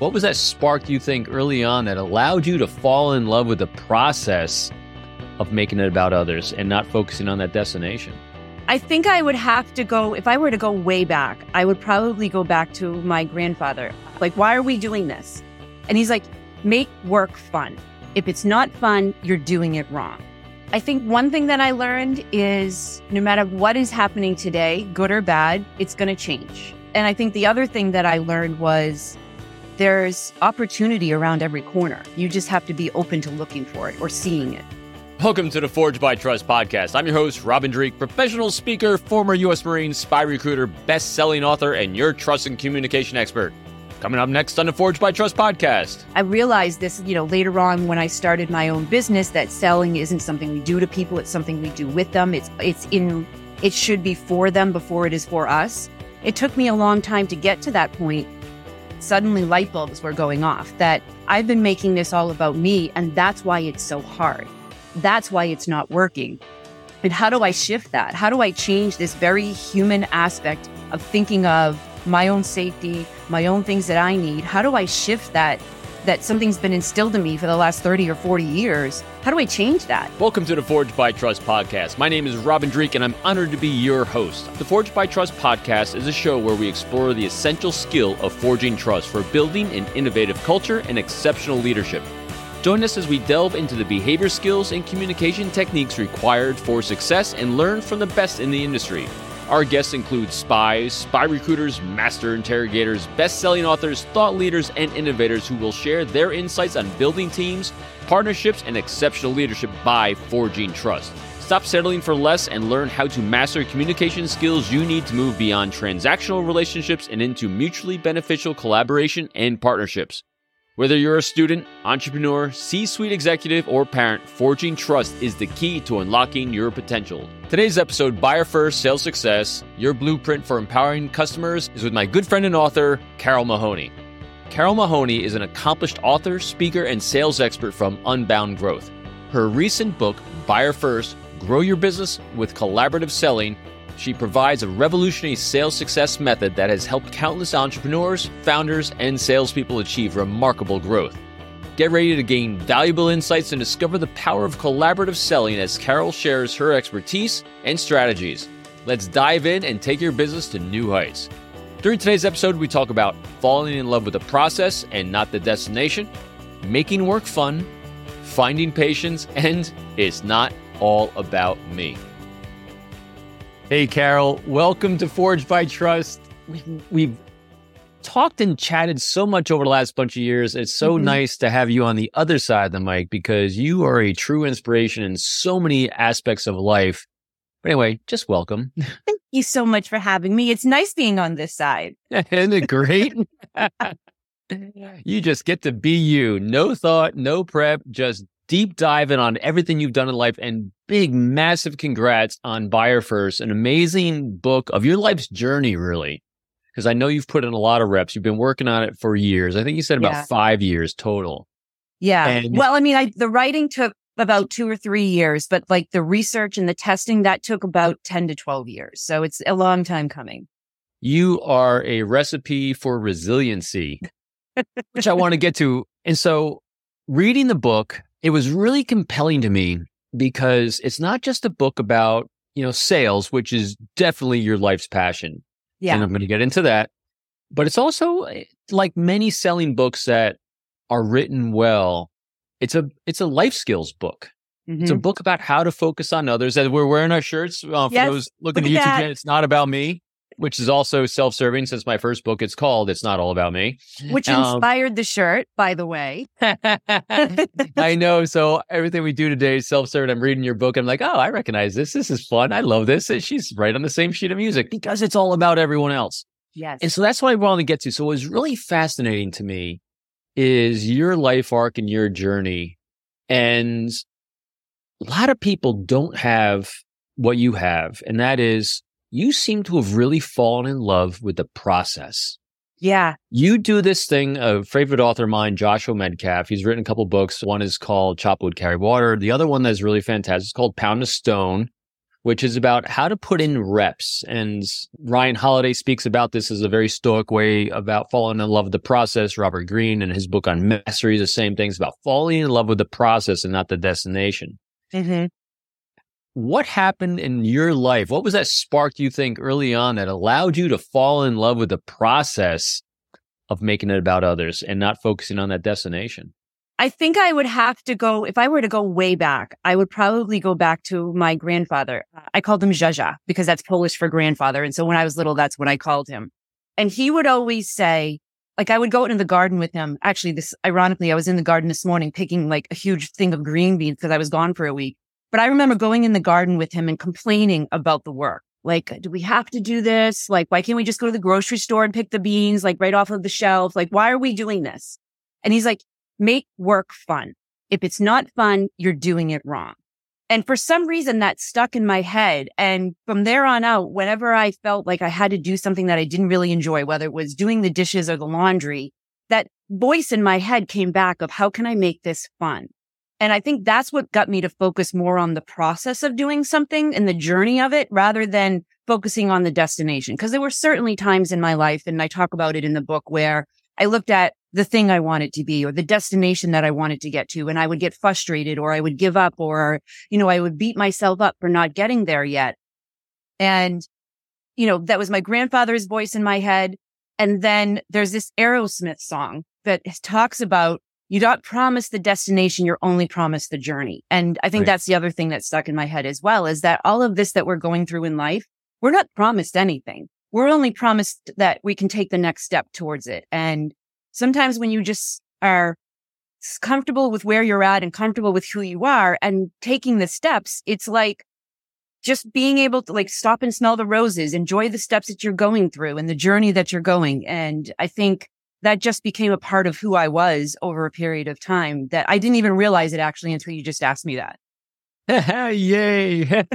What was that spark you think early on that allowed you to fall in love with the process of making it about others and not focusing on that destination? I think I would have to go, if I were to go way back, I would probably go back to my grandfather. Like, why are we doing this? And he's like, make work fun. If it's not fun, you're doing it wrong. I think one thing that I learned is no matter what is happening today, good or bad, it's going to change. And I think the other thing that I learned was there's opportunity around every corner. You just have to be open to looking for it or seeing it. Welcome to the Forge by Trust podcast. I'm your host, Robin Dreeke, professional speaker, former U.S. Marine, spy recruiter, best selling author, and your trust and communication expert. Coming up next on the Forge by Trust podcast. I realized this, you know, later on when I started my own business that selling isn't something we do to people, it's something we do with them. It's it's in it should be for them before it is for us. It took me a long time to get to that point. Suddenly light bulbs were going off that I've been making this all about me and that's why it's so hard. That's why it's not working. And how do I shift that? How do I change this very human aspect of thinking of my own safety, my own things that I need? How do I shift that? That something's been instilled in me for the last 30 or 40 years. How do I change that? Welcome to the Forged by Trust podcast. My name is Robin Dreeke, and I'm honored to be your host. The Forged by Trust podcast is a show where we explore the essential skill of forging trust for building an innovative culture and exceptional leadership. Join us as we delve into the behavior skills and communication techniques required for success and learn from the best in the industry. Our guests include spies, spy recruiters, master interrogators, best selling authors, thought leaders, and innovators who will share their insights on building teams, partnerships, and exceptional leadership by forging trust. Stop settling for less and learn how to master communication skills you need to move beyond transactional relationships and into mutually beneficial collaboration and partnerships. Whether you're a student, entrepreneur, C suite executive, or parent, forging trust is the key to unlocking your potential. Today's episode, Buyer First Sales Success, your blueprint for empowering customers, is with my good friend and author, Carole Mahoney. Carole Mahoney is an accomplished author, speaker, and sales expert from Unbound Growth. Her recent book, Buyer First Grow Your Business with Collaborative Selling, she provides a revolutionary sales success method that has helped countless entrepreneurs, founders, and salespeople achieve remarkable growth. Get ready to gain valuable insights and discover the power of collaborative selling as Carole shares her expertise and strategies. Let's dive in and take your business to new heights. During today's episode, we talk about falling in love with the process and not the destination, making work fun, finding patience, and it's not all about me. Hey, Carole, welcome to Forged by Trust. We've talked and chatted so much over the last bunch of years. It's so mm-hmm. nice to have you on the other side of the mic because you are a true inspiration in so many aspects of life. But anyway, just welcome. Thank you so much for having me. It's nice being on this side. Isn't it great? you just get to be you. No thought, no prep, just deep diving on everything you've done in life and big, massive congrats on Buyer First, an amazing book of your life's journey, really. Because I know you've put in a lot of reps. You've been working on it for years. I think you said about yeah. five years total. Yeah. And well, I mean, I, the writing took about two or three years, but like the research and the testing, that took about 10 to 12 years. So it's a long time coming. You are a recipe for resiliency, which I want to get to. And so reading the book, it was really compelling to me because it's not just a book about, you know, sales, which is definitely your life's passion. Yeah. And I'm going to get into that. But it's also eh, like many selling books that are written well. It's a, it's a life skills book. Mm-hmm. It's a mm-hmm. book about how to focus on others. As we're wearing our shirts, uh, for yes, those looking at YouTube, channel, it's not about me which is also self serving since my first book, it's called It's Not All About Me. Which um, inspired um, the shirt, by the way. I know. So everything we do today is self serving. I'm reading your book. I'm like, oh, I recognize this. This is fun. I love this. And she's right on the same sheet of music because it's all about everyone else. Yes. And so that's what I wanted to get to. So what was really fascinating to me is your life arc and your journey. And a lot of people don't have what you have, and that is you seem to have really fallen in love with the process. Yeah. You do this thing, a favorite author of mine, Joshua Medcalf. He's written a couple books. One is called Chop Wood, Carry Water. The other one that's really fantastic is called Pound of Stone, which is about how to put in reps. And Ryan Holiday speaks about this as a very stoic way about falling in love with the process. Robert Greene in his book on mastery is the same things about falling in love with the process and not the destination. Mm-hmm. What happened in your life? What was that spark you think early on that allowed you to fall in love with the process of making it about others and not focusing on that destination? I think I would have to go, if I were to go way back, I would probably go back to my grandfather. I called him Jaja because that's Polish for grandfather. And so when I was little, that's what I called him. And he would always say, like I would go into the garden with him. Actually, this ironically, I was in the garden this morning picking like a huge thing of green beans because I was gone for a week. But I remember going in the garden with him and complaining about the work. Like, do we have to do this? Like, why can't we just go to the grocery store and pick the beans like right off of the shelf? Like, why are we doing this? And he's like, make work fun. If it's not fun, you're doing it wrong. And for some reason that stuck in my head. And from there on out, whenever I felt like I had to do something that I didn't really enjoy, whether it was doing the dishes or the laundry, that voice in my head came back of how can I make this fun? And I think that's what got me to focus more on the process of doing something and the journey of it rather than focusing on the destination. Cause there were certainly times in my life, and I talk about it in the book where I looked at the thing I wanted to be or the destination that I wanted to get to. And I would get frustrated or I would give up or, you know, I would beat myself up for not getting there yet. And, you know, that was my grandfather's voice in my head. And then there's this Aerosmith song that talks about you don't promise the destination, you're only promised the journey. And I think right. that's the other thing that stuck in my head as well is that all of this that we're going through in life, we're not promised anything. We're only promised that we can take the next step towards it. And sometimes when you just are comfortable with where you're at and comfortable with who you are and taking the steps, it's like just being able to like stop and smell the roses, enjoy the steps that you're going through and the journey that you're going. And I think that just became a part of who I was over a period of time that I didn't even realize it actually until you just asked me that. Yay.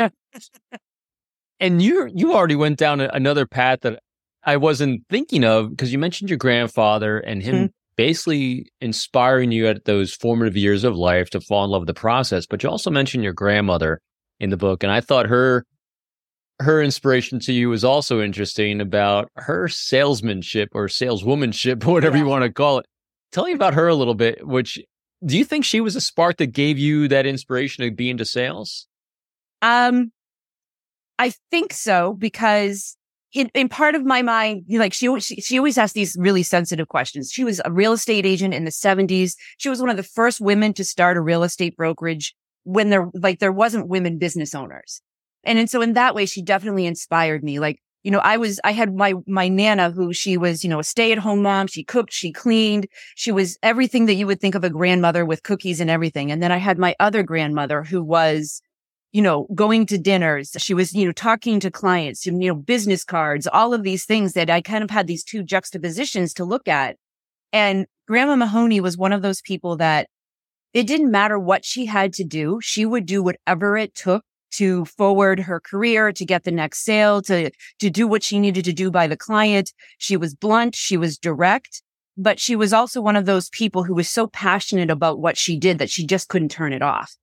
and you you already went down another path that I wasn't thinking of because you mentioned your grandfather and him mm-hmm. basically inspiring you at those formative years of life to fall in love with the process. But you also mentioned your grandmother in the book, and I thought her her inspiration to you was also interesting about her salesmanship or saleswomanship, whatever yeah. you want to call it. Tell me about her a little bit. Which do you think she was a spark that gave you that inspiration to be into sales? Um, I think so because in, in part of my mind, you know, like she, she, she always asks these really sensitive questions. She was a real estate agent in the seventies. She was one of the first women to start a real estate brokerage when there, like, there wasn't women business owners. And, and so in that way, she definitely inspired me. Like, you know, I was, I had my, my Nana who she was, you know, a stay at home mom. She cooked, she cleaned. She was everything that you would think of a grandmother with cookies and everything. And then I had my other grandmother who was, you know, going to dinners. She was, you know, talking to clients, you know, business cards, all of these things that I kind of had these two juxtapositions to look at. And Grandma Mahoney was one of those people that it didn't matter what she had to do. She would do whatever it took to forward her career, to get the next sale, to, to do what she needed to do by the client. She was blunt. She was direct, but she was also one of those people who was so passionate about what she did that she just couldn't turn it off.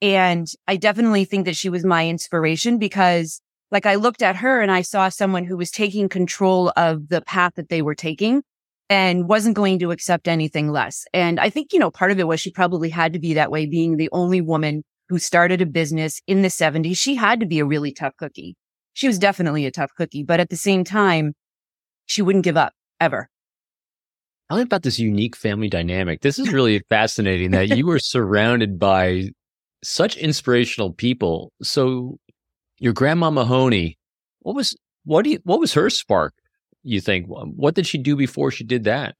And I definitely think that she was my inspiration because like I looked at her and I saw someone who was taking control of the path that they were taking and wasn't going to accept anything less. And I think, you know, part of it was she probably had to be that way, being the only woman who started a business in the 70s. She had to be a really tough cookie. She was definitely a tough cookie, but at the same time, she wouldn't give up ever. Tell me about this unique family dynamic. This is really fascinating that you were surrounded by such inspirational people. So your grandma Mahoney, what was what do you what was her spark? You think what did she do before she did that?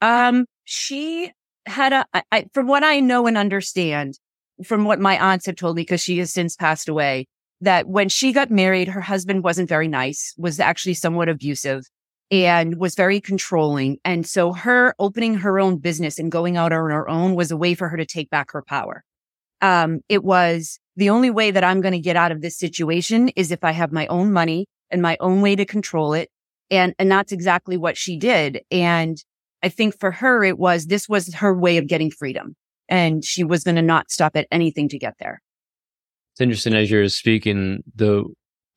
Um, she had a I, from what I know and understand, from what my aunts have told me, because she has since passed away, that when she got married, her husband wasn't very nice, was actually somewhat abusive and was very controlling. And so her opening her own business and going out on her own was a way for her to take back her power um, it was the only way that I'm going to get out of this situation is if I have my own money and my own way to control it. And, and that's exactly what she did. And I think for her, it was, this was her way of getting freedom and she was going to not stop at anything to get there. It's interesting as you're speaking, the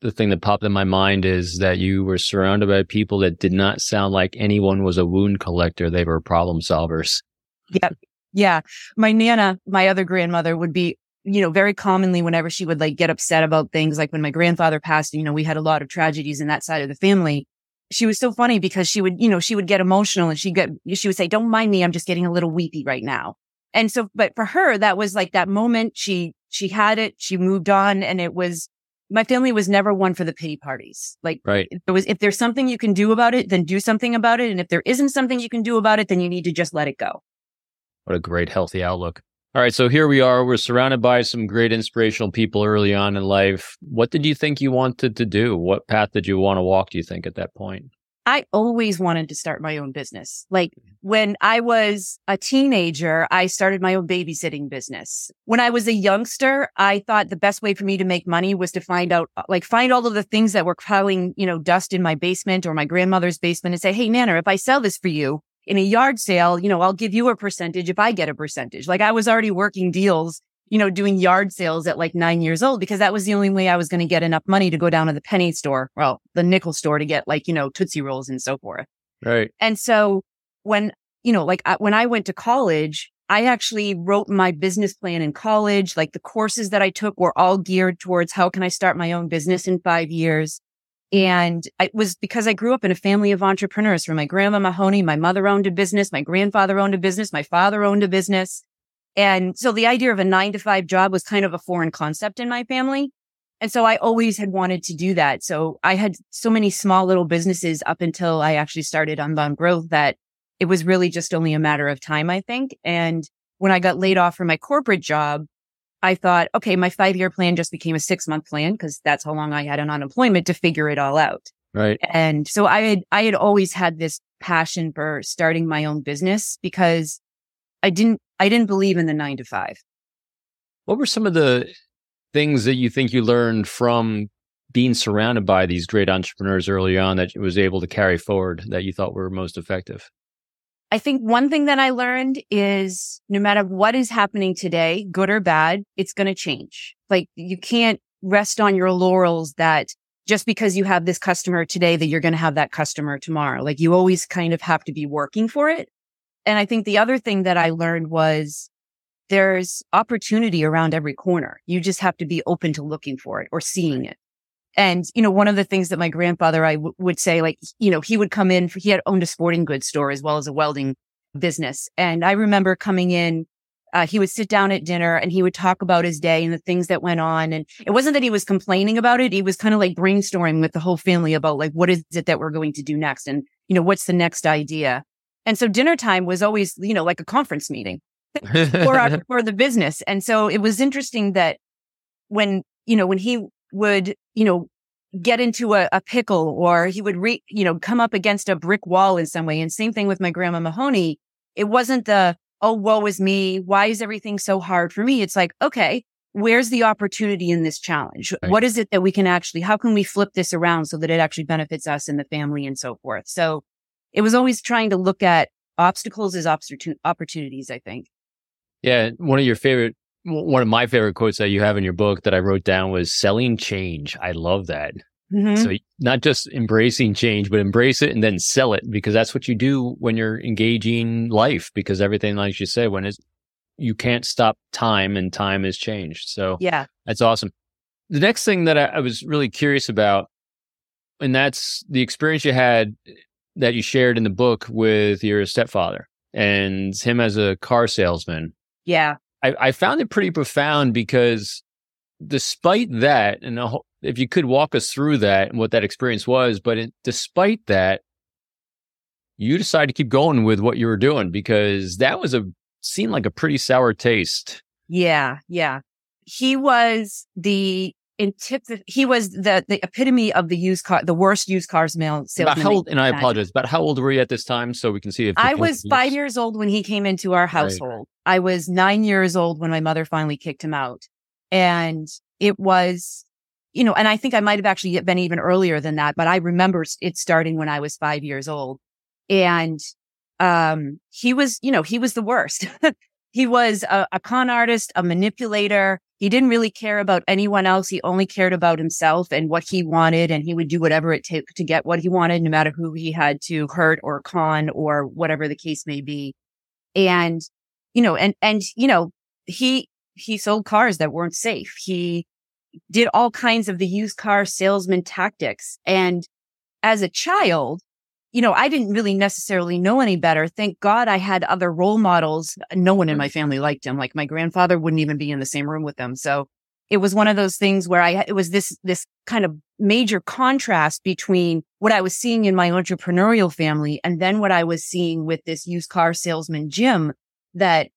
the thing that popped in my mind is that you were surrounded by people that did not sound like anyone was a wound collector. They were problem solvers. Yep. Yeah. My Nana, my other grandmother would be, you know, very commonly whenever she would like get upset about things, like when my grandfather passed, you know, we had a lot of tragedies in that side of the family. She was so funny because she would, you know, she would get emotional and she'd get, she would say, don't mind me. I'm just getting a little weepy right now. And so, but for her, that was like that moment. She, she had it. She moved on and it was, my family was never one for the pity parties. Like, right. There was, if there's something you can do about it, then do something about it. And if there isn't something you can do about it, then you need to just let it go. What a great, healthy outlook. All right. So here we are. We're surrounded by some great inspirational people early on in life. What did you think you wanted to do? What path did you want to walk, do you think, at that point? I always wanted to start my own business. Like mm-hmm. when I was a teenager, I started my own babysitting business. When I was a youngster, I thought the best way for me to make money was to find out, uh, like find all of the things that were piling, you know, dust in my basement or my grandmother's basement and say, Hey, Nana, if I sell this for you in a yard sale, you know, I'll give you a percentage if I get a percentage. Like I was already working deals you know, doing yard sales at like nine years old because that was the only way I was going to get enough money to go down to the penny store, well, the nickel store to get like, you know, Tootsie Rolls and so forth. Right. And so when, you know, like I, when I went to college, I actually wrote my business plan in college. Like the courses that I took were all geared towards how can I start my own business in five years? And it was because I grew up in a family of entrepreneurs from my grandma Mahoney. My mother owned a business. My grandfather owned a business. My father owned a business. And so the idea of a nine to five job was kind of a foreign concept in my family. And so I always had wanted to do that. So I had so many small little businesses up until I actually started Unbound Growth that it was really just only a matter of time, I think. And when I got laid off from my corporate job, I thought, okay, my five year plan just became a six month plan because that's how long I had on unemployment to figure it all out. Right. And so I had, I had always had this passion for starting my own business because I didn't I didn't believe in the nine to five. What were some of the things that you think you learned from being surrounded by these great entrepreneurs early on that you was able to carry forward that you thought were most effective? I think one thing that I learned is no matter what is happening today, good or bad, it's going to change. Like you can't rest on your laurels that just because you have this customer today that you're going to have that customer tomorrow. Like you always kind of have to be working for it. And I think the other thing that I learned was there's opportunity around every corner. You just have to be open to looking for it or seeing it. And, you know, one of the things that my grandfather, I w- would say, like, you know, he would come in, he had owned a sporting goods store as well as a welding business. And I remember coming in, uh, he would sit down at dinner and he would talk about his day and the things that went on. And it wasn't that he was complaining about it. He was kind of like brainstorming with the whole family about like, what is it that we're going to do next? And, you know, what's the next idea? And so dinner time was always, you know, like a conference meeting for, our, for the business. And so it was interesting that when, you know, when he would, you know, get into a, a pickle or he would re, you know, come up against a brick wall in some way. And same thing with my grandma Mahoney. It wasn't the, oh, woe is me. Why is everything so hard for me? It's like, okay, where's the opportunity in this challenge? Right. What is it that we can actually, how can we flip this around so that it actually benefits us and the family and so forth? So it was always trying to look at obstacles as opportunities, I think. Yeah. One of your favorite, one of my favorite quotes that you have in your book that I wrote down was selling change. I love that. Mm-hmm. So not just embracing change, but embrace it and then sell it because that's what you do when you're engaging life because everything, like you say, when it's, you can't stop time and time has changed. So yeah, that's awesome. The next thing that I, I was really curious about, and that's the experience you had that you shared in the book with your stepfather and him as a car salesman. Yeah. I, I found it pretty profound because despite that, and if you could walk us through that and what that experience was, but it, despite that, you decided to keep going with what you were doing because that was a seemed like a pretty sour taste. Yeah, yeah. He was the antipathy. He was the the epitome of the used car, the worst used cars mail salesman. How old, and I apologize, but how old were you at this time so we can see if I was five years old when he came into our household. Right. I was nine years old when my mother finally kicked him out, and it was. You know, and I think I might have actually been even earlier than that, but I remember it starting when I was five years old. And, um, he was, you know, he was the worst. he was a, a con artist, a manipulator, he didn't really care about anyone else. He only cared about himself and what he wanted. And he would do whatever it took to get what he wanted, no matter who he had to hurt or con or whatever the case may be. And, you know, and, and, you know, he, he sold cars that weren't safe. He did all kinds of the used car salesman tactics. And as a child, you know, I didn't really necessarily know any better. Thank God I had other role models. No one in mm-hmm. my family liked him. Like my grandfather wouldn't even be in the same room with them. So it was one of those things where I, it was this, this kind of major contrast between what I was seeing in my entrepreneurial family and then what I was seeing with this used car salesman, Jim, that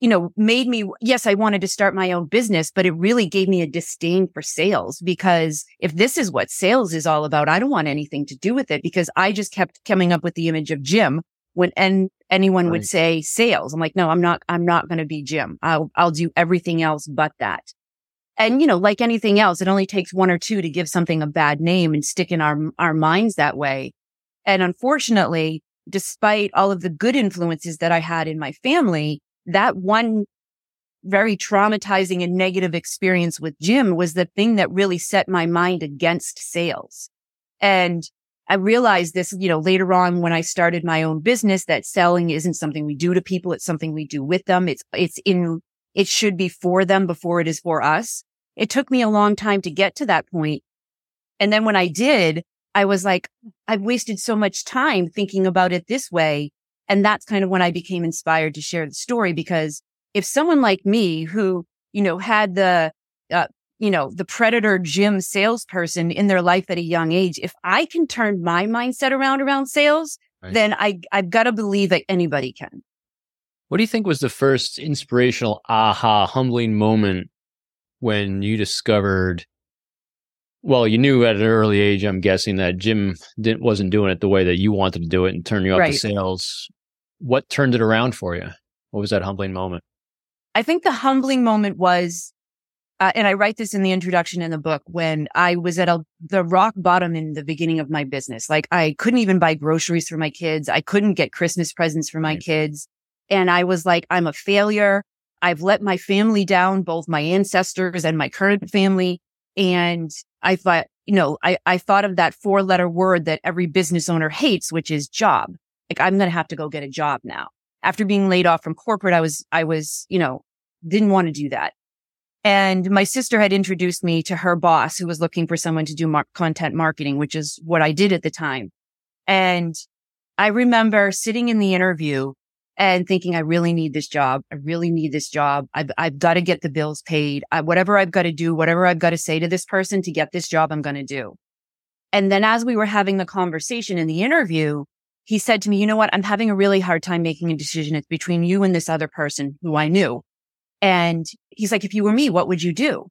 you know, made me, yes, I wanted to start my own business, but it really gave me a disdain for sales because if this is what sales is all about, I don't want anything to do with it because I just kept coming up with the image of Jim when and anyone right. would say sales. I'm like, no, I'm not, I'm not going to be Jim. I'll, I'll do everything else but that. And, you know, like anything else, it only takes one or two to give something a bad name and stick in our, our minds that way. And unfortunately, despite all of the good influences that I had in my family, that one very traumatizing and negative experience with Jim was the thing that really set my mind against sales. And I realized this, you know, later on when I started my own business that selling isn't something we do to people. It's something we do with them. It's, it's in, it should be for them before it is for us. It took me a long time to get to that point. And then when I did, I was like, I've wasted so much time thinking about it this way. And that's kind of when I became inspired to share the story because if someone like me who, you know, had the, uh, you know, the predator Jim salesperson in their life at a young age, if I can turn my mindset around around sales, right. then I, I've got to believe that anybody can. What do you think was the first inspirational aha, humbling moment when you discovered well, you knew at an early age, I'm guessing that Jim didn't wasn't doing it the way that you wanted to do it and turn you up right. to sales what turned it around for you? What was that humbling moment? I think the humbling moment was, uh, and I write this in the introduction in the book, when I was at a, the rock bottom in the beginning of my business. Like I couldn't even buy groceries for my kids. I couldn't get Christmas presents for my right. kids. And I was like, I'm a failure. I've let my family down, both my ancestors and my current family. And I thought, you know, I, I thought of that four letter word that every business owner hates, which is job. Like I'm going to have to go get a job now. After being laid off from corporate, I was, I was, you know, didn't want to do that. And my sister had introduced me to her boss who was looking for someone to do mar- content marketing, which is what I did at the time. And I remember sitting in the interview and thinking, I really need this job. I really need this job. I've, I've got to get the bills paid. I, whatever I've got to do, whatever I've got to say to this person to get this job, I'm going to do. And then as we were having the conversation in the interview, he said to me, you know what? I'm having a really hard time making a decision. It's between you and this other person who I knew. And he's like, if you were me, what would you do?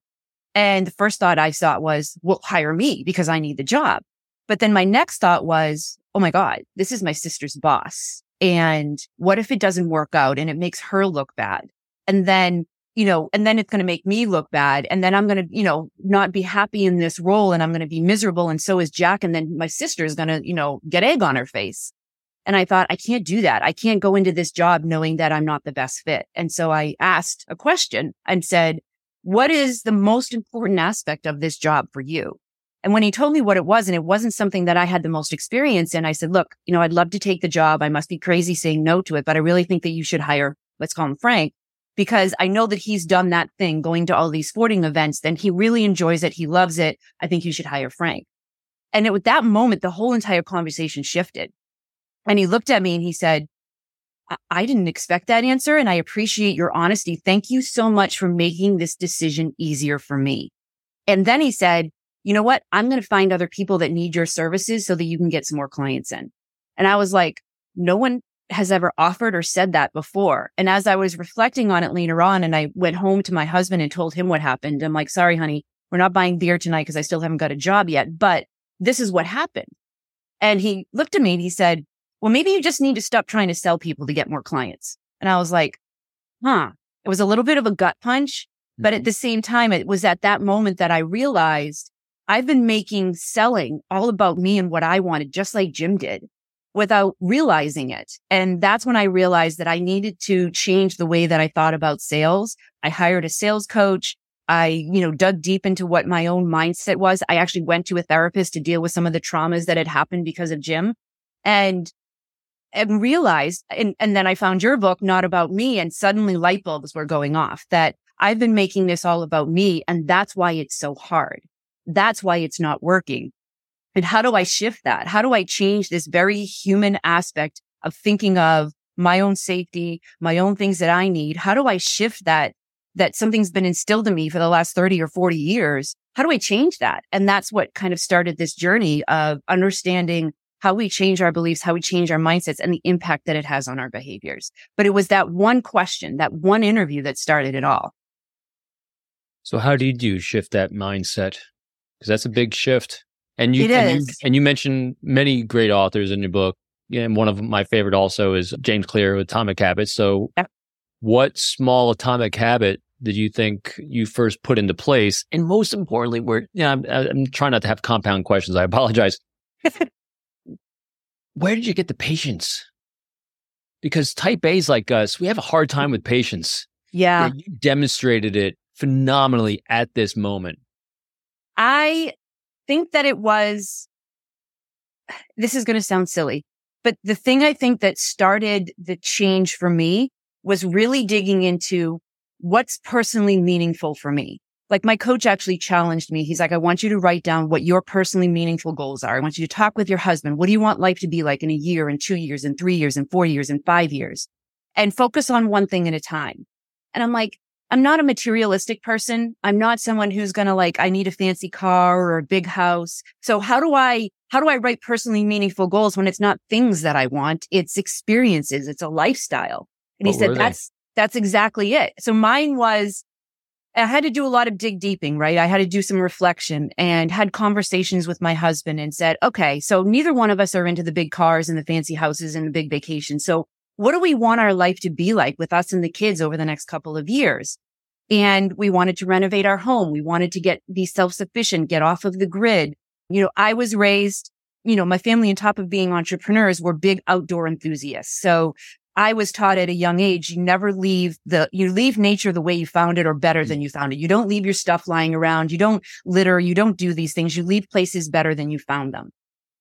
And the first thought I thought was, well, hire me because I need the job. But then my next thought was, oh my God, this is my sister's boss. And what if it doesn't work out and it makes her look bad? And then, you know, and then it's going to make me look bad. And then I'm going to, you know, not be happy in this role and I'm going to be miserable. And so is Jack. And then my sister is going to, you know, get egg on her face. And I thought, I can't do that. I can't go into this job knowing that I'm not the best fit. And so I asked a question and said, what is the most important aspect of this job for you? And when he told me what it was, and it wasn't something that I had the most experience in, I said, look, you know, I'd love to take the job. I must be crazy saying no to it, but I really think that you should hire, let's call him Frank, because I know that he's done that thing going to all these sporting events Then he really enjoys it. He loves it. I think you should hire Frank. And at that moment, the whole entire conversation shifted and he looked at me and he said, I didn't expect that answer and I appreciate your honesty. Thank you so much for making this decision easier for me. And then he said, you know what? I'm going to find other people that need your services so that you can get some more clients in. And I was like, no one has ever offered or said that before. And as I was reflecting on it later on and I went home to my husband and told him what happened, I'm like, sorry, honey, we're not buying beer tonight because I still haven't got a job yet, but this is what happened. And he looked at me and he said, well, maybe you just need to stop trying to sell people to get more clients. And I was like, huh. It was a little bit of a gut punch, but at mm-hmm. the same time, it was at that moment that I realized I've been making selling all about me and what I wanted, just like Jim did without realizing it. And that's when I realized that I needed to change the way that I thought about sales. I hired a sales coach I, you know, dug deep into what my own mindset was. I actually went to a therapist to deal with some of the traumas that had happened because of Jim and, and realized, and, and then I found your book, Not About Me. And suddenly light bulbs were going off that I've been making this all about me. And that's why it's so hard. That's why it's not working. And how do I shift that? How do I change this very human aspect of thinking of my own safety, my own things that I need? How do I shift that that something's been instilled in me for the last 30 or 40 years. How do I change that? And that's what kind of started this journey of understanding how we change our beliefs, how we change our mindsets and the impact that it has on our behaviors. But it was that one question, that one interview that started it all. So how did you shift that mindset? Because that's a big shift. And you, and you and you mentioned many great authors in your book. And one of my favorite also is James Clear with Atomic Habits. So Yep. what small atomic habit did you think you first put into place? And most importantly, where yeah, I'm, I'm trying not to have compound questions. I apologize. where did you get the patience? Because type A's like us, we have a hard time with patience. Yeah. Yeah, you demonstrated it phenomenally at this moment. I think that it was, this is going to sound silly, but the thing I think that started the change for me was really digging into what's personally meaningful for me. Like my coach actually challenged me. He's like, I want you to write down what your personally meaningful goals are. I want you to talk with your husband. What do you want life to be like in a year and two years and three years and four years and five years? And focus on one thing at a time. And I'm like, I'm not a materialistic person. I'm not someone who's going to like, I need a fancy car or a big house. So how do I, how do I write personally meaningful goals when it's not things that I want? It's experiences. It's a lifestyle. And he said, that's, that's exactly it. So mine was, I had to do a lot of dig deeping, right? I had to do some reflection and had conversations with my husband and said, okay, so neither one of us are into the big cars and the fancy houses and the big vacations. So what do we want our life to be like with us and the kids over the next couple of years? And we wanted to renovate our home. We wanted to get, be self-sufficient, get off of the grid. You know, I was raised, you know, my family on top of being entrepreneurs were big outdoor enthusiasts. So I was taught at a young age, you never leave the, you leave nature the way you found it or better mm. than you found it. You don't leave your stuff lying around. You don't litter. You don't do these things. You leave places better than you found them.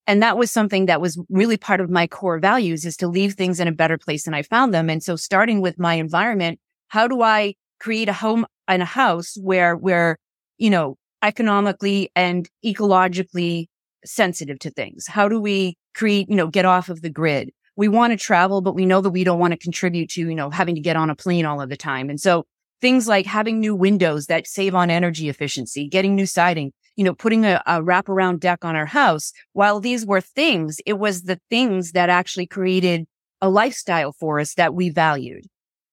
And that was something that was really part of my core values is to leave things in a better place than I found them. And so starting with my environment, how do I create a home and a house where we're, you know, economically and ecologically sensitive to things? How do we create, you know, get off of the grid? We want to travel, but we know that we don't want to contribute to, you know, having to get on a plane all of the time. And so things like having new windows that save on energy efficiency, getting new siding, you know, putting a, a wraparound deck on our house. While these were things, it was the things that actually created a lifestyle for us that we valued.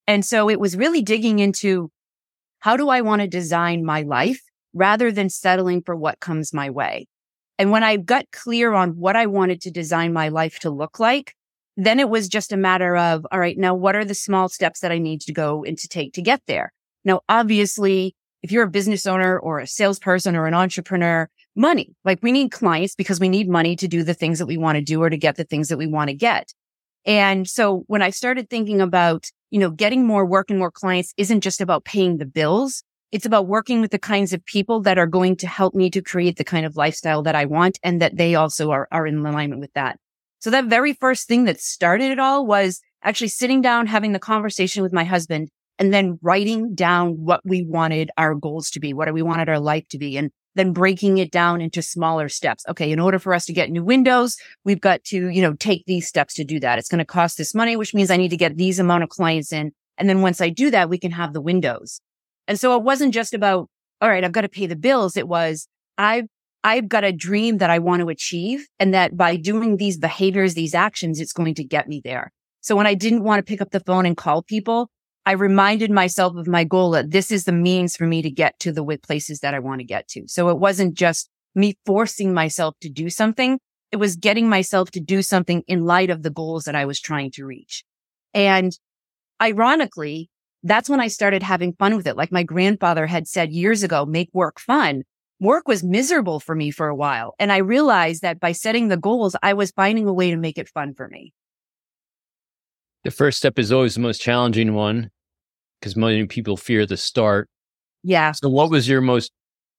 And so it was really digging into how do I want to design my life rather than settling for what comes my way? And when I got clear on what I wanted to design my life to look like, then it was just a matter of, all right, now what are the small steps that I need to go and to take to get there? Now, obviously, if you're a business owner or a salesperson or an entrepreneur, money, like we need clients because we need money to do the things that we want to do or to get the things that we want to get. And so when I started thinking about, you know, getting more work and more clients isn't just about paying the bills. It's about working with the kinds of people that are going to help me to create the kind of lifestyle that I want and that they also are, are in alignment with that. So that very first thing that started it all was actually sitting down, having the conversation with my husband and then writing down what we wanted our goals to be, what we wanted our life to be, and then breaking it down into smaller steps. Okay. In order for us to get new windows, we've got to, you know, take these steps to do that. It's going to cost this money, which means I need to get these amount of clients in. And then once I do that, we can have the windows. And so it wasn't just about, all right, I've got to pay the bills. It was, I've I've got a dream that I want to achieve and that by doing these behaviors, these actions, it's going to get me there. So when I didn't want to pick up the phone and call people, I reminded myself of my goal that this is the means for me to get to the places that I want to get to. So it wasn't just me forcing myself to do something. It was getting myself to do something in light of the goals that I was trying to reach. And ironically, that's when I started having fun with it. Like my grandfather had said years ago, make work fun work was miserable for me for a while. And I realized that by setting the goals, I was finding a way to make it fun for me. The first step is always the most challenging one because many people fear the start. Yeah. So what was your most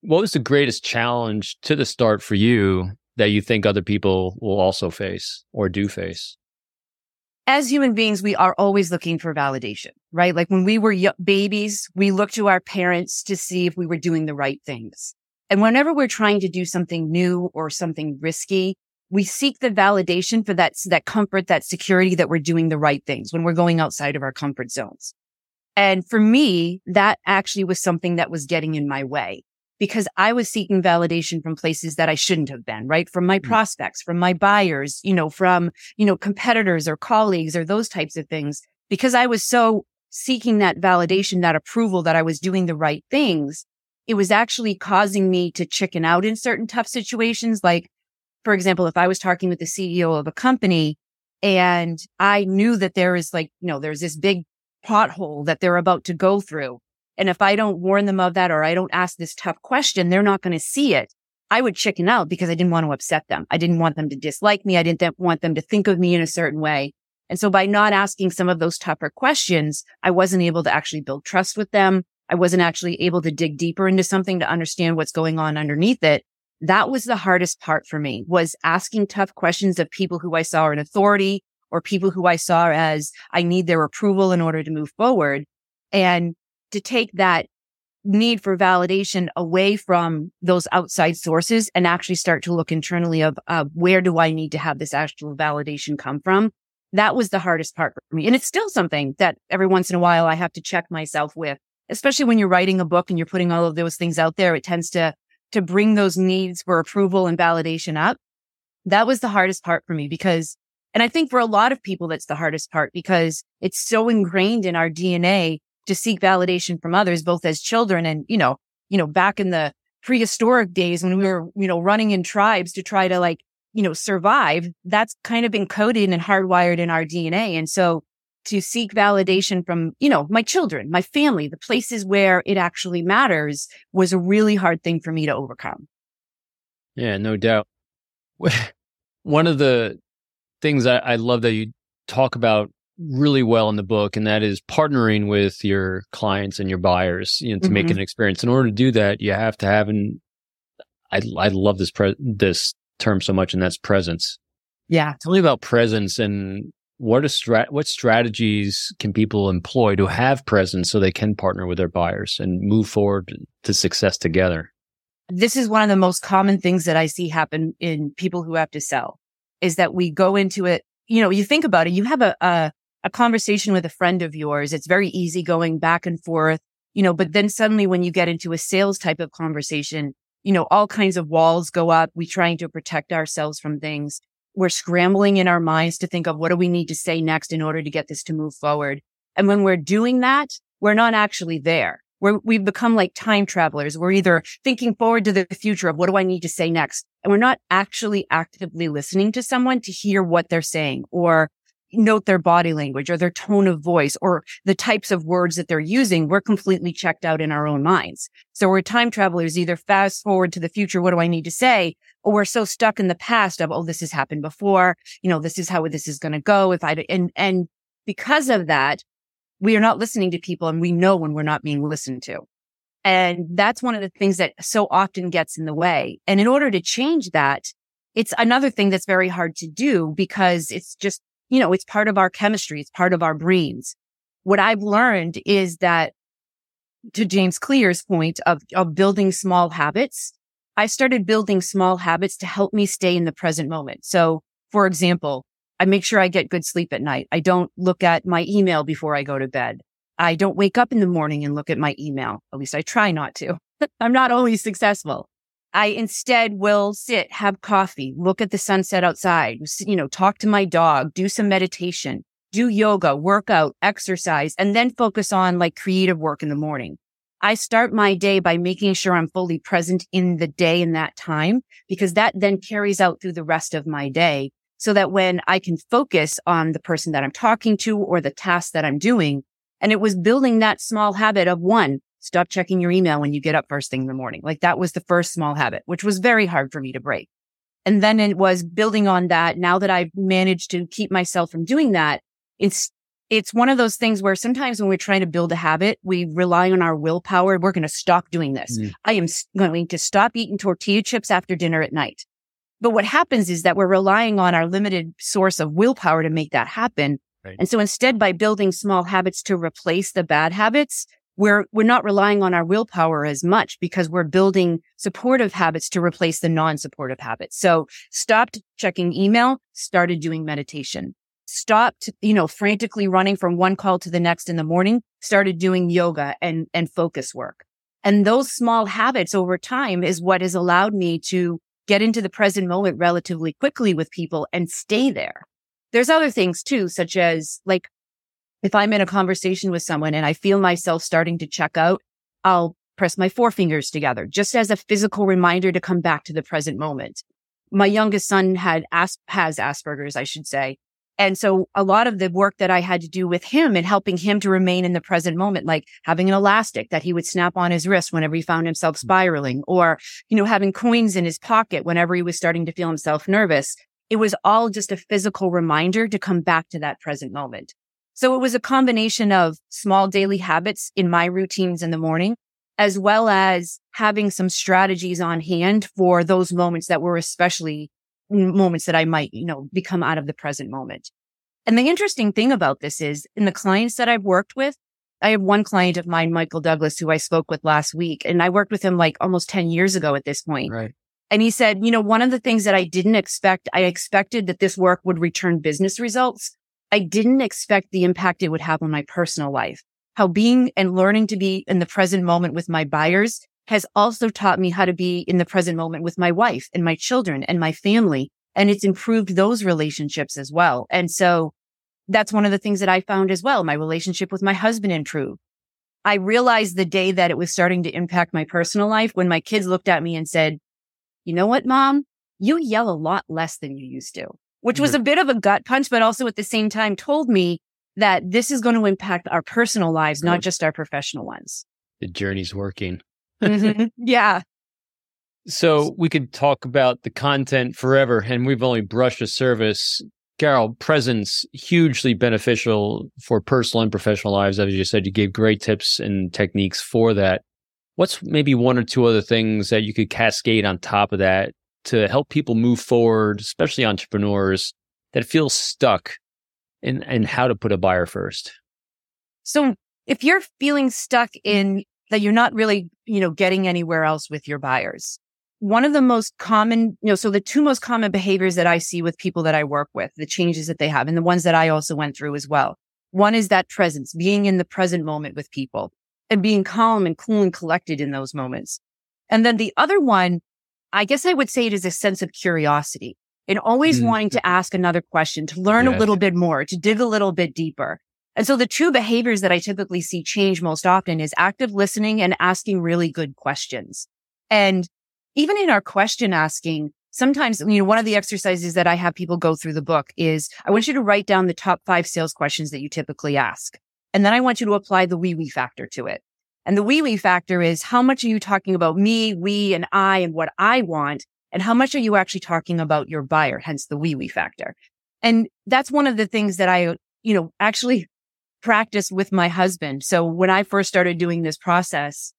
what was the greatest challenge to the start for you that you think other people will also face or do face? As human beings, we are always looking for validation, right? Like when we were y- babies, we looked to our parents to see if we were doing the right things. And whenever we're trying to do something new or something risky, we seek the validation for that, that comfort, that security that we're doing the right things when we're going outside of our comfort zones. And for me, that actually was something that was getting in my way because I was seeking validation from places that I shouldn't have been, right? From my mm. prospects, from my buyers, you know, from, you know, competitors or colleagues or those types of things. Because I was so seeking that validation, that approval that I was doing the right things, it was actually causing me to chicken out in certain tough situations. Like, for example, if I was talking with the CEO of a company and I knew that there is like, you know, there's this big pothole that they're about to go through. And if I don't warn them of that or I don't ask this tough question, they're not going to see it. I would chicken out because I didn't want to upset them. I didn't want them to dislike me. I didn't want them to think of me in a certain way. And so by not asking some of those tougher questions, I wasn't able to actually build trust with them. I wasn't actually able to dig deeper into something to understand what's going on underneath it. That was the hardest part for me was asking tough questions of people who I saw are in authority or people who I saw as I need their approval in order to move forward. And to take that need for validation away from those outside sources and actually start to look internally of uh, where do I need to have this actual validation come from? That was the hardest part for me. And it's still something that every once in a while I have to check myself with, especially when you're writing a book and you're putting all of those things out there. It tends to, to bring those needs for approval and validation up. That was the hardest part for me because, and I think for a lot of people, that's the hardest part because it's so ingrained in our DNA to seek validation from others, both as children and, you know, you know, back in the prehistoric days when we were, you know, running in tribes to try to like, you know, survive, that's kind of encoded and hardwired in our DNA. And so to seek validation from, you know, my children, my family, the places where it actually matters was a really hard thing for me to overcome. Yeah, no doubt. One of the things I, I love that you talk about really well in the book, and that is partnering with your clients and your buyers, you know, to mm-hmm. make an experience. In order to do that, you have to have an. I I love this pre- this term so much, and that's presence. Yeah. Tell me about presence and what a strat what strategies can people employ to have presence so they can partner with their buyers and move forward to success together. This is one of the most common things that I see happen in people who have to sell is that we go into it. You know, you think about it, you have a, a a conversation with a friend of yours. It's very easy going back and forth, you know, but then suddenly when you get into a sales type of conversation, you know, all kinds of walls go up. We trying to protect ourselves from things. We're scrambling in our minds to think of what do we need to say next in order to get this to move forward. And when we're doing that, we're not actually there. We're, we've become like time travelers. We're either thinking forward to the future of what do I need to say next? And we're not actually actively listening to someone to hear what they're saying or note their body language or their tone of voice or the types of words that they're using, we're completely checked out in our own minds. So we're time travelers, either fast forward to the future. What do I need to say? Or we're so stuck in the past of, oh, this has happened before. You know, this is how this is going to go. If I, and, and because of that, we are not listening to people and we know when we're not being listened to. And that's one of the things that so often gets in the way. And in order to change that, it's another thing that's very hard to do because it's just you know, it's part of our chemistry. It's part of our brains. What I've learned is that to James Clear's point of, of building small habits, I started building small habits to help me stay in the present moment. So for example, I make sure I get good sleep at night. I don't look at my email before I go to bed. I don't wake up in the morning and look at my email. At least I try not to. I'm not always successful. I instead will sit, have coffee, look at the sunset outside, you know, talk to my dog, do some meditation, do yoga, work out, exercise, and then focus on like creative work in the morning. I start my day by making sure I'm fully present in the day in that time because that then carries out through the rest of my day so that when I can focus on the person that I'm talking to or the task that I'm doing. And it was building that small habit of one, Stop checking your email when you get up first thing in the morning. Like that was the first small habit, which was very hard for me to break. And then it was building on that. Now that I've managed to keep myself from doing that, it's it's one of those things where sometimes when we're trying to build a habit, we rely on our willpower. We're going to stop doing this. Mm. I am going to stop eating tortilla chips after dinner at night. But what happens is that we're relying on our limited source of willpower to make that happen. Right. And so instead, by building small habits to replace the bad habits, we're, we're not relying on our willpower as much because we're building supportive habits to replace the non-supportive habits. So stopped checking email, started doing meditation, stopped, you know, frantically running from one call to the next in the morning, started doing yoga and, and focus work. And those small habits over time is what has allowed me to get into the present moment relatively quickly with people and stay there. There's other things too, such as like if I'm in a conversation with someone and I feel myself starting to check out, I'll press my forefingers together just as a physical reminder to come back to the present moment. My youngest son had as- has Asperger's, I should say. And so a lot of the work that I had to do with him and helping him to remain in the present moment, like having an elastic that he would snap on his wrist whenever he found himself mm-hmm. spiraling or, you know, having coins in his pocket whenever he was starting to feel himself nervous. It was all just a physical reminder to come back to that present moment. So it was a combination of small daily habits in my routines in the morning, as well as having some strategies on hand for those moments that were especially moments that I might, you know, become out of the present moment. And the interesting thing about this is in the clients that I've worked with, I have one client of mine, Michael Douglas, who I spoke with last week, and I worked with him like almost 10 years ago at this point. Right. And he said, you know, one of the things that I didn't expect, I expected that this work would return business results. I didn't expect the impact it would have on my personal life. How being and learning to be in the present moment with my buyers has also taught me how to be in the present moment with my wife and my children and my family. And it's improved those relationships as well. And so that's one of the things that I found as well. My relationship with my husband improved. I realized the day that it was starting to impact my personal life when my kids looked at me and said, you know what, mom? You yell a lot less than you used to which was a bit of a gut punch, but also at the same time told me that this is going to impact our personal lives, not just our professional ones. The journey's working. mm-hmm. Yeah. So we could talk about the content forever, and we've only brushed the surface. Carole, presence hugely beneficial for personal and professional lives. As you said, you gave great tips and techniques for that. What's maybe one or two other things that you could cascade on top of that to help people move forward, especially entrepreneurs that feel stuck in, in how to put a buyer first? So if you're feeling stuck mm-hmm. in that you're not really, you know, getting anywhere else with your buyers, one of the most common, you know, so the two most common behaviors that I see with people that I work with, the changes that they have and the ones that I also went through as well. One is that presence, being in the present moment with people and being calm and cool and collected in those moments. And then the other one I guess I would say it is a sense of curiosity and always mm-hmm. wanting to ask another question, to learn yes. a little bit more, to dig a little bit deeper. And so the two behaviors that I typically see change most often is active listening and asking really good questions. And even in our question asking, sometimes, you know, one of the exercises that I have people go through the book is I want you to write down the top five sales questions that you typically ask. And then I want you to apply the wee wee factor to it. And the we we factor is how much are you talking about me, we, and I and what I want? And how much are you actually talking about your buyer? Hence the we we factor. And that's one of the things that I, you know, actually practice with my husband. So when I first started doing this process,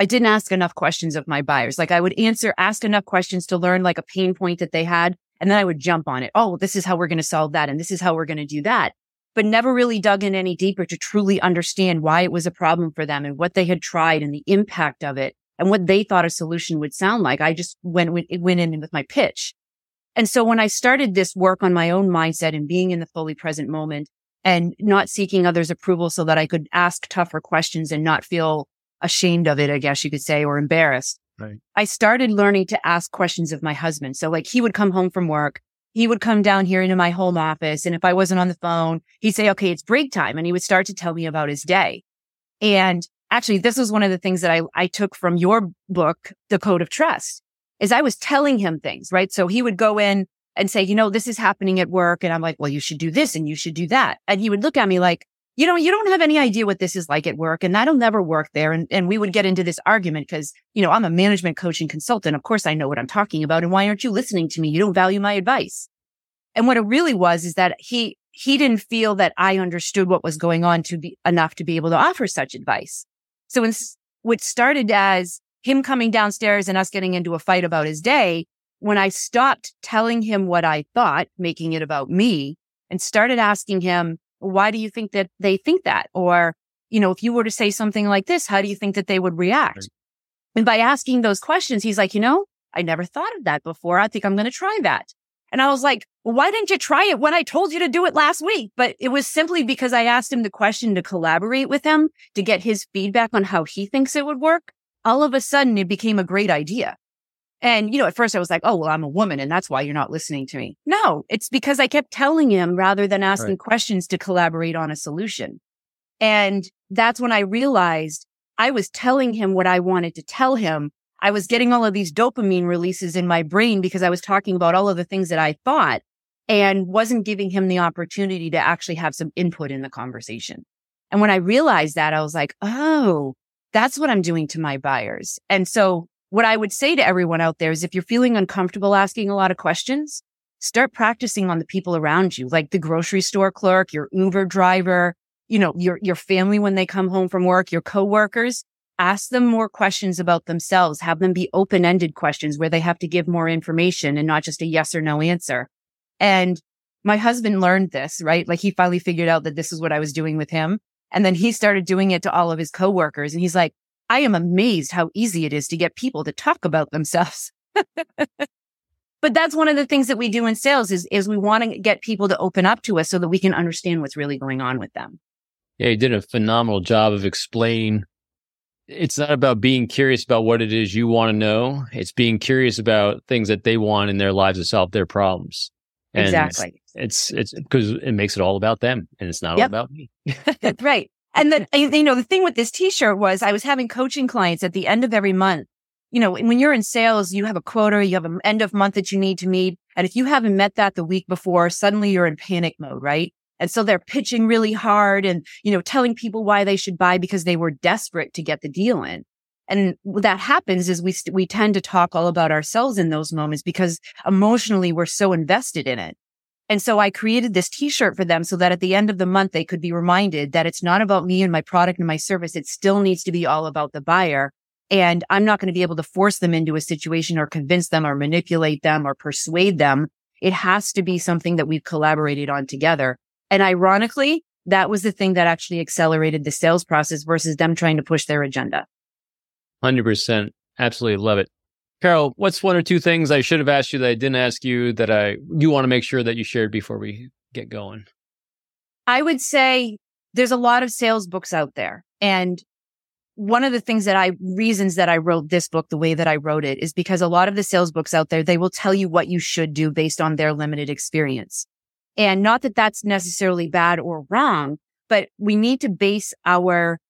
I didn't ask enough questions of my buyers. Like I would answer, ask enough questions to learn like a pain point that they had. And then I would jump on it. Oh, this is how we're going to solve that. And this is how we're going to do that but never really dug in any deeper to truly understand why it was a problem for them and what they had tried and the impact of it and what they thought a solution would sound like. I just went, went in with my pitch. And so when I started this work on my own mindset and being in the fully present moment and not seeking others' approval so that I could ask tougher questions and not feel ashamed of it, I guess you could say, or embarrassed. Right. I started learning to ask questions of my husband. So like he would come home from work he would come down here into my home office. And if I wasn't on the phone, he'd say, okay, it's break time. And he would start to tell me about his day. And actually, this was one of the things that I, I took from your book, The Code of Trust, is I was telling him things, right? So he would go in and say, you know, this is happening at work. And I'm like, well, you should do this and you should do that. And he would look at me like, you know, you don't have any idea what this is like at work and that'll never work there. And, and we would get into this argument because, you know, I'm a management coaching consultant. Of course I know what I'm talking about. And why aren't you listening to me? You don't value my advice. And what it really was is that he, he didn't feel that I understood what was going on to be enough to be able to offer such advice. So in, what started as him coming downstairs and us getting into a fight about his day, when I stopped telling him what I thought, making it about me and started asking him, why do you think that they think that? Or, you know, if you were to say something like this, how do you think that they would react? Right. And by asking those questions, he's like, you know, I never thought of that before. I think I'm going to try that. And I was like, why didn't you try it when I told you to do it last week? But it was simply because I asked him the question to collaborate with him to get his feedback on how he thinks it would work. All of a sudden, it became a great idea. And, you know, at first I was like, oh, well, I'm a woman and that's why you're not listening to me. No, it's because I kept telling him rather than asking right. questions to collaborate on a solution. And that's when I realized I was telling him what I wanted to tell him. I was getting all of these dopamine releases in my brain because I was talking about all of the things that I thought and wasn't giving him the opportunity to actually have some input in the conversation. And when I realized that, I was like, oh, that's what I'm doing to my buyers. And so what I would say to everyone out there is if you're feeling uncomfortable asking a lot of questions, start practicing on the people around you, like the grocery store clerk, your Uber driver, you know, your, your family when they come home from work, your coworkers. Ask them more questions about themselves. Have them be open ended questions where they have to give more information and not just a yes or no answer. And my husband learned this, right? Like he finally figured out that this is what I was doing with him. And then he started doing it to all of his coworkers. And he's like, I am amazed how easy it is to get people to talk about themselves. but that's one of the things that we do in sales is, is we want to get people to open up to us so that we can understand what's really going on with them. Yeah, you did a phenomenal job of explaining. It's not about being curious about what it is you want to know. It's being curious about things that they want in their lives to solve their problems. And exactly. It's it's because it makes it all about them and it's not yep. all about me. right. And then, you know, the thing with this t-shirt was I was having coaching clients at the end of every month. You know, when you're in sales, you have a quota, you have an end of month that you need to meet. And if you haven't met that the week before, suddenly you're in panic mode, right? And so they're pitching really hard and, you know, telling people why they should buy because they were desperate to get the deal in. And what that happens is we, st- we tend to talk all about ourselves in those moments because emotionally we're so invested in it. And so I created this t-shirt for them so that at the end of the month, they could be reminded that it's not about me and my product and my service. It still needs to be all about the buyer. And I'm not going to be able to force them into a situation or convince them or manipulate them or persuade them. It has to be something that we've collaborated on together. And ironically, that was the thing that actually accelerated the sales process versus them trying to push their agenda. 100%. Absolutely love it. Carole, what's one or two things I should have asked you that I didn't ask you that I you want to make sure that you shared before we get going? I would say there's a lot of sales books out there. And one of the things that I reasons that I wrote this book the way that I wrote it is because a lot of the sales books out there, they will tell you what you should do based on their limited experience. And not that that's necessarily bad or wrong, but we need to base our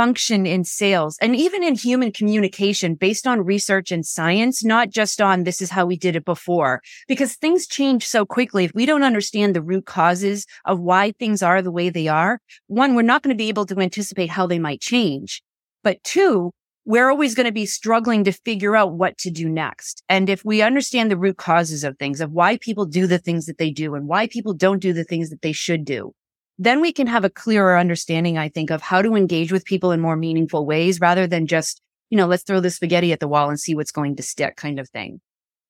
function in sales and even in human communication based on research and science, not just on this is how we did it before, because things change so quickly. If we don't understand the root causes of why things are the way they are, one, we're not going to be able to anticipate how they might change. But two, we're always going to be struggling to figure out what to do next. And if we understand the root causes of things, of why people do the things that they do and why people don't do the things that they should do, then we can have a clearer understanding, I think, of how to engage with people in more meaningful ways rather than just, you know, let's throw the spaghetti at the wall and see what's going to stick kind of thing.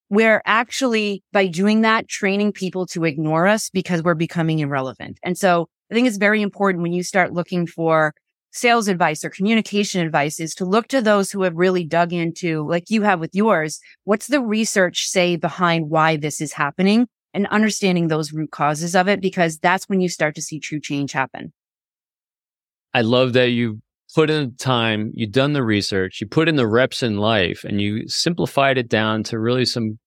We're actually, by doing that, training people to ignore us because we're becoming irrelevant. And so I think it's very important when you start looking for sales advice or communication advice is to look to those who have really dug into, like you have with yours, what's the research say behind why this is happening? And understanding those root causes of it because that's when you start to see true change happen. I love that you put in the time, you've done the research, you put in the reps in life, and you simplified it down to really some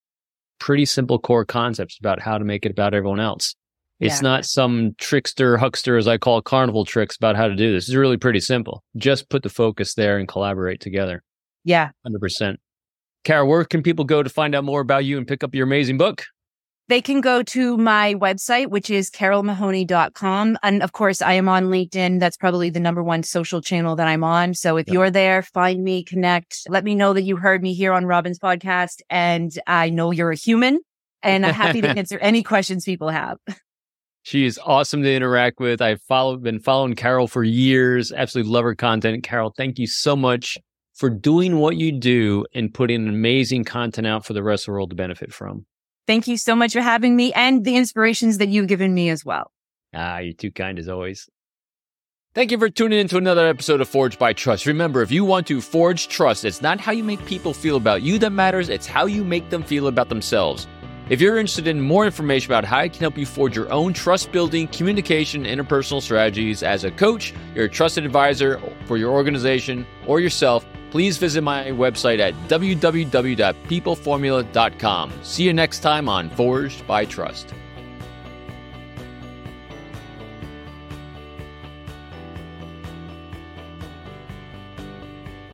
pretty simple core concepts about how to make it about everyone else. It's yeah. not some trickster, huckster, as I call it, carnival tricks about how to do this. It's really pretty simple. Just put the focus there and collaborate together. Yeah. 100%. Carole, where can people go to find out more about you and pick up your amazing book? They can go to my website, which is carolmahoney.com. And of course, I am on LinkedIn. That's probably the number one social channel that I'm on. So if you're there, find me, connect, let me know that you heard me here on Robin's podcast. And I know you're a human and I'm happy to answer any questions people have. She is awesome to interact with. I've followed, been following Carole for years. Absolutely love her content. Carole, thank you so much for doing what you do and putting amazing content out for the rest of the world to benefit from. Thank you so much for having me and the inspirations that you've given me as well. Ah, you're too kind as always. Thank you for tuning in to another episode of Forged by Trust. Remember, if you want to forge trust, it's not how you make people feel about you that matters, it's how you make them feel about themselves. If you're interested in more information about how I can help you forge your own trust building, communication, interpersonal strategies as a coach, you're trusted advisor for your organization or yourself, please visit my website at www.peopleformula.com. See you next time on Forged by Trust.